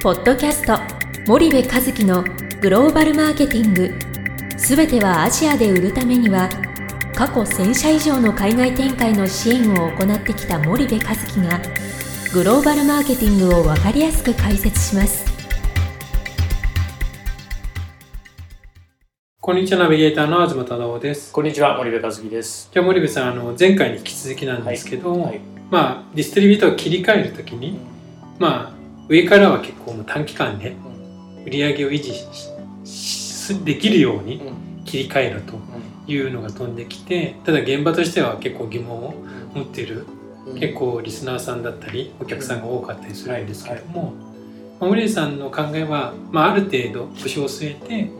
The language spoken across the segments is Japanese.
ポッドキャスト森部和樹のグローバルマーケティング。すべてはアジアで売るためには過去1000社以上の海外展開の支援を行ってきた森部和樹がグローバルマーケティングを分かりやすく解説します。こんにちはナビゲーターの東忠夫です。こんにちは森部和樹です。じゃあ森部さんあの前回に引き続きなんですけど、はいはい。まあディストリビューターを切り替えるときに、まあ上からは結構もう短期間で売り上げを維持できるように切り替えるというのが飛んできてただ現場としては結構疑問を持っている結構リスナーさんだったりお客さんが多かったりするんですけども、まあ森部さんの考えは、まあ、ある程度腰を据えて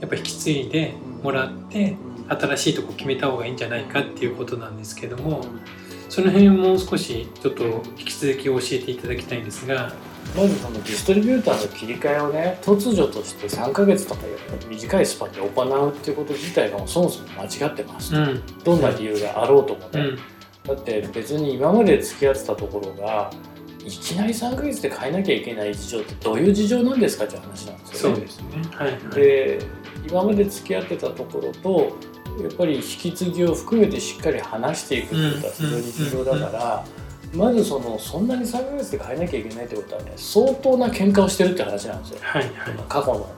やっぱ引き継いでもらって新しいとこ決めた方がいいんじゃないかっていうことなんですけどもその辺もう少しちょっと引き続き教えていただきたいんですがまずそのディストリビューターの切り替えをね突如として3ヶ月とか短いスパンで行うっていうこと自体がもうそもそも間違ってます、うん。どんな理由があろうともね、うん。だって別に今まで付き合ってたところがいきなり3ヶ月で変えなきゃいけない事情ってどういう事情なんですかっていう話なんですよね。そうですね。はいはい。で今まで付き合ってたところとやっぱり引き継ぎを含めてしっかり話していくってことは非常に重要だから、まずそのそんなに3ヶ月で変えなきゃいけないってことはね相当な喧嘩をしてるって話なんですよ、はいはい。過去の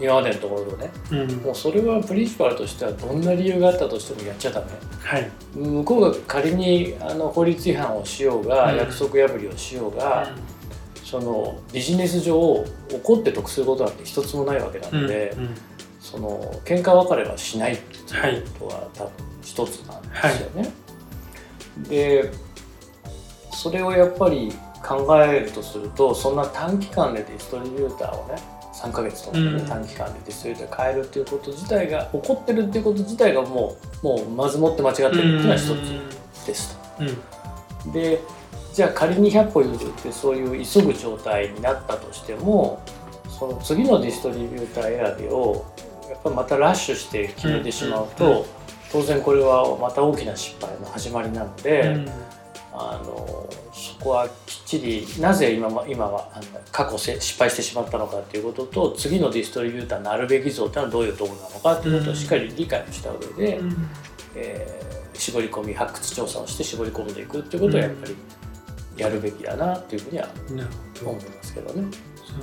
今までのところとね。うん。もうそれはプリンシパルとしてはどんな理由があったとしてもやっちゃダメ。はい。向こうが仮にあの法律違反をしようが、うん。約束破りをしようが、そのビジネス上怒って得することなんて一つもないわけなうんので、うん。その喧嘩別れはしないってはいいうことは多分一つなんですよね。でそれをやっぱり考えるとするとそんな短期間でディストリビューターをね3ヶ月とかね、うん。短期間でディストリビューター変えるっていうこと自体が起こってるっていうこと自体がもうもうまずもって間違ってるっていうのは一つですと。うん。でじゃあ仮に100歩譲ってそういう急ぐ状態になったとしてもその次のディストリビューター選びをやっぱりまたラッシュして決めてしまうと、当然これはまた大きな失敗の始まりなので、うんあのそこはきっちりなぜ今は今はあの過去せ失敗してしまったのかっていうことと次のディストリビューターのあるべき像っていうのはどういうところなのかっていうことをしっかり理解をした上で、うん。えー絞り込み発掘調査をして絞り込んでいくっていうことはやっぱりやるべきだなっていうふうには思いますけどね。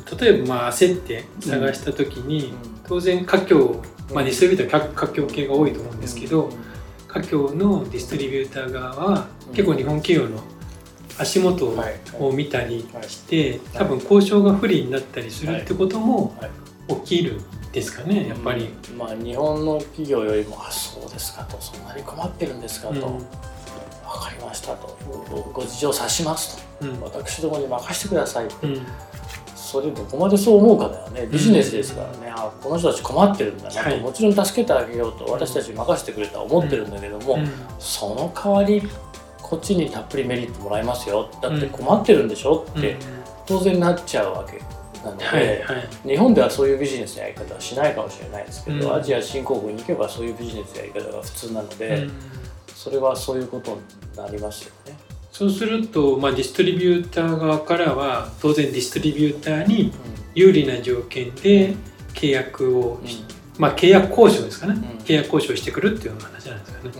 ど例えばまあ焦って探した時に、当然華僑、まあ、ディストリビューターは華僑系が多いと思うんですけど、華僑のディストリビューター側はうん。結構日本企業の足元はい。を見たりはい。して多分交渉が不利になったりするってこともはい。起きるんですかねやっぱり。うん。まあ日本の企業よりも「あそうですか」と「そんなに困ってるんですか」と「うん。分かりました」と。ご「ご事情察します」と。うん「私どもに任せてください」うんそれどこまでそう思うかだよね。ビジネスですからね、あこの人たち困ってるんだなと、はい。もちろん助けてあげようと私たちに任せてくれとは思ってるんだけども、うん。その代わりこっちにたっぷりメリットもらいますよ。だって困ってるんでしょ？って当然なっちゃうわけなので、はいはい。日本ではそういうビジネスのやり方はしないかもしれないですけど、うん。アジア新興国に行けばそういうビジネスのやり方が普通なので、うん。それはそういうことになりますよね。そうすると、まあ、ディストリビューター側からは当然ディストリビューターに有利な条件で契約をし、まあ、契約交渉ですかね、ん。契約交渉してくるっていう話なんですよね。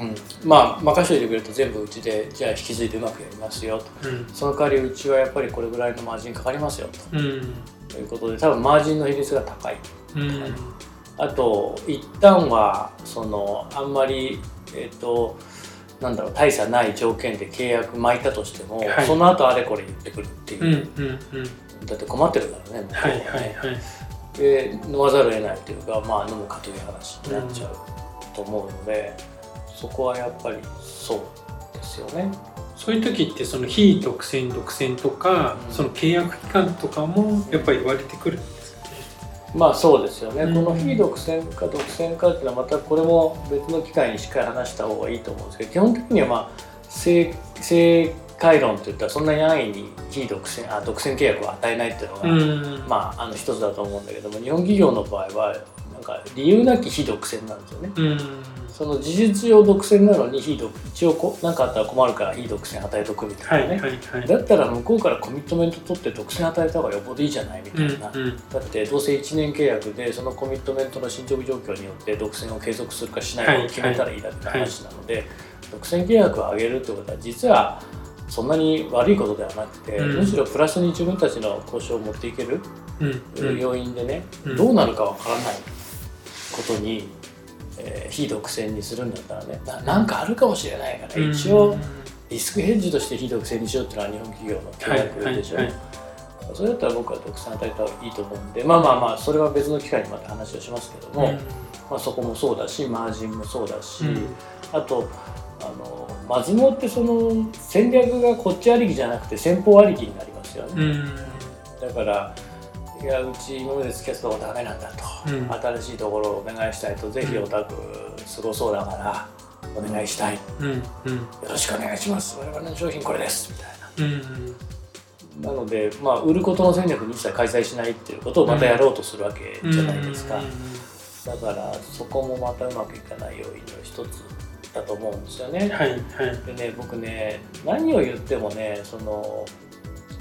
うん。まあ任せておいてくれると全部うちでじゃあ引き継いでうまくやりますよと。うん。その代わりうちはやっぱりこれぐらいのマージンかかりますようん。ということで多分マージンの比率が高いうん。あと一旦はそのあんまりえっ、となんだろう大差ない条件で契約巻いたとしても、はい。その後あれこれ言ってくるっていう、うんうんうん。だって困ってるからね向こうはいねはいはい。で飲まざるを得ないというかまあ飲むかという話になっちゃうと思うので、そこはやっぱりそうですよね。そういう時ってその非独占独占とか、うん。その契約期間とかもやっぱり言われてくる。んです。まあそうですよね、うん。この非独占か独占かっていうのはまたこれも別の機会にしっかり話した方がいいと思うんですけど基本的にはまあ正正解論といったらそんなに安易に非独占あ独占契約を与えないっていうのが、うん。まああの一つだと思うんだけども日本企業の場合はか理由なき非独占なんですよね。うん。その事実上独占なのに非独一応こ何かあったら困るから非独占与えとくみたなね、はいいはいはい。だったら向こうからコミットメント取って独占与えた方がよっぽどいいじゃないみたいな、うんうん。だってどうせ1年契約でそのコミットメントの進捗状況によって独占を継続するかしないかを決めたらいいだけの話なので、独占契約を上げるってことは実はそんなに悪いことではなくて、うん。むしろプラスに自分たちの交渉を持っていける要因でね、うん。どうなるかわからないことに、えー非独占にするんだったらねななんかあるかもしれないから一応リスクヘッジとして非独占にしようっていうのは日本企業の契約でしょ、はいはいそれだったら僕は独占与えた方がいいと思うんでまあまあまあそれは別の機会にまた話をしますけども、まあ、そこもそうだしマージンもそうだし、うん。あとあのマズモってその戦略がこっちありきじゃなくて先方ありきになりますよね、うん。だからうち今まで付き合ってたことダメなんだと、うん。新しいところをお願いしたいとぜひお宅すごそうだからお願いしたい、ようんうん。ろしくお願いします。我々の商品これです。みたいな。うんなので、まあ、売ることの戦略に一切開催しないっていうことをまたやろうとするわけじゃないですか、だからそこもまたうまくいかない要因の一つだと思うんですよね。はいはい。でね僕ね何を言ってもねその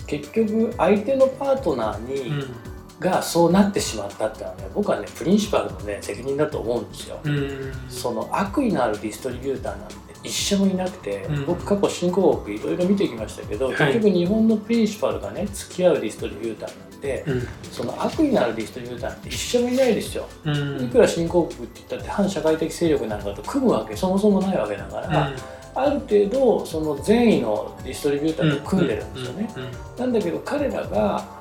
結局相手のパートナーに、うんがそうなってしまったってのはね僕はねプリンシパルのね責任だと思うんですよ。うん。その悪意のあるディストリビューターなんて一社もいなくて、うん。僕過去新興国いろいろ見てきましたけど、はい。結局日本のプリンシパルがね付き合うディストリビューターなんて、うん。その悪意のあるディストリビューターなんて一社もいないですよ。うん。いくら新興国って言ったって反社会的勢力なんかと組むわけそもそもないわけだから、ある程度その善意のディストリビューターと組んでるんですよね。なんだけど彼らが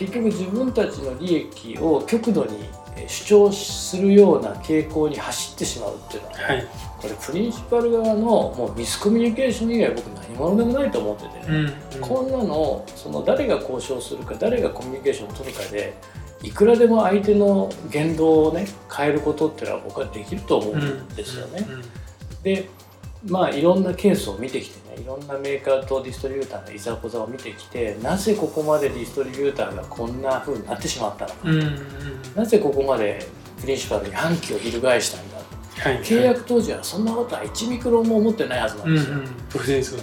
結局自分たちの利益を極度にえー主張するような傾向に走ってしまうっていうのは、ねはい。これプリンシパル側のもうミスコミュニケーション以外僕何者でもないと思っててね、うんこんなのその誰が交渉するか誰がコミュニケーションを取るかでいくらでも相手の言動をね変えることっていうのは僕はできると思うんですよね。でまあいろんなケースを見てきてねいろんなメーカーとディストリビューターのいざこざを見てきてなぜここまでディストリビューターがこんな風になってしまったのか、なぜここまでプリンシパルに反旗を翻したんだ。はい契約当時はそんなことは1ミクロンも思ってないはずなんですよ、うんうん。う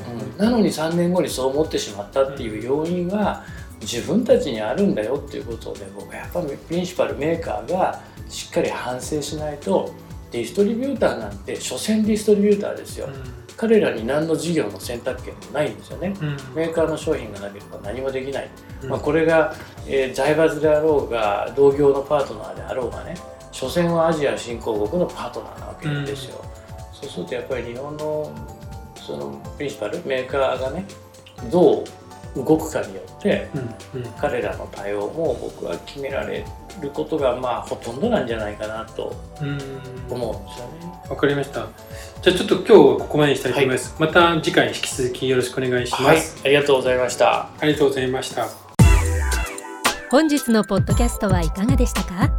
うん。なのに3年後にそう思ってしまったっていう要因は自分たちにあるんだよっていうことをね僕はやっぱりプリンシパルメーカーがしっかり反省しないとディストリビューターなんて所詮ディストリビューターですよ、彼らに何の事業の選択権もないんですよね。うん。メーカーの商品がなければ何もできない、うん。まあ、これが、えー財閥であろうが同業のパートナーであろうがね所詮はアジア新興国のパートナーなわけですよ、そうするとやっぱり日本のそのプリンシパルメーカーがねどう動くかによってうんうん。彼らの対応も僕は決められることがまあほとんどなんじゃないかなとうん。思うんですよね。わかりました。じゃあちょっと今日はここまでにしたいと思います、また次回引き続きよろしくお願いします、はい、ありがとうございました。ありがとうございました。本日のポッドキャストはいかがでしたか？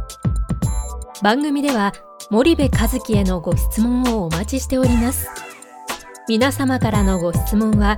番組では森部和樹へのご質問をお待ちしております。皆様からのご質問は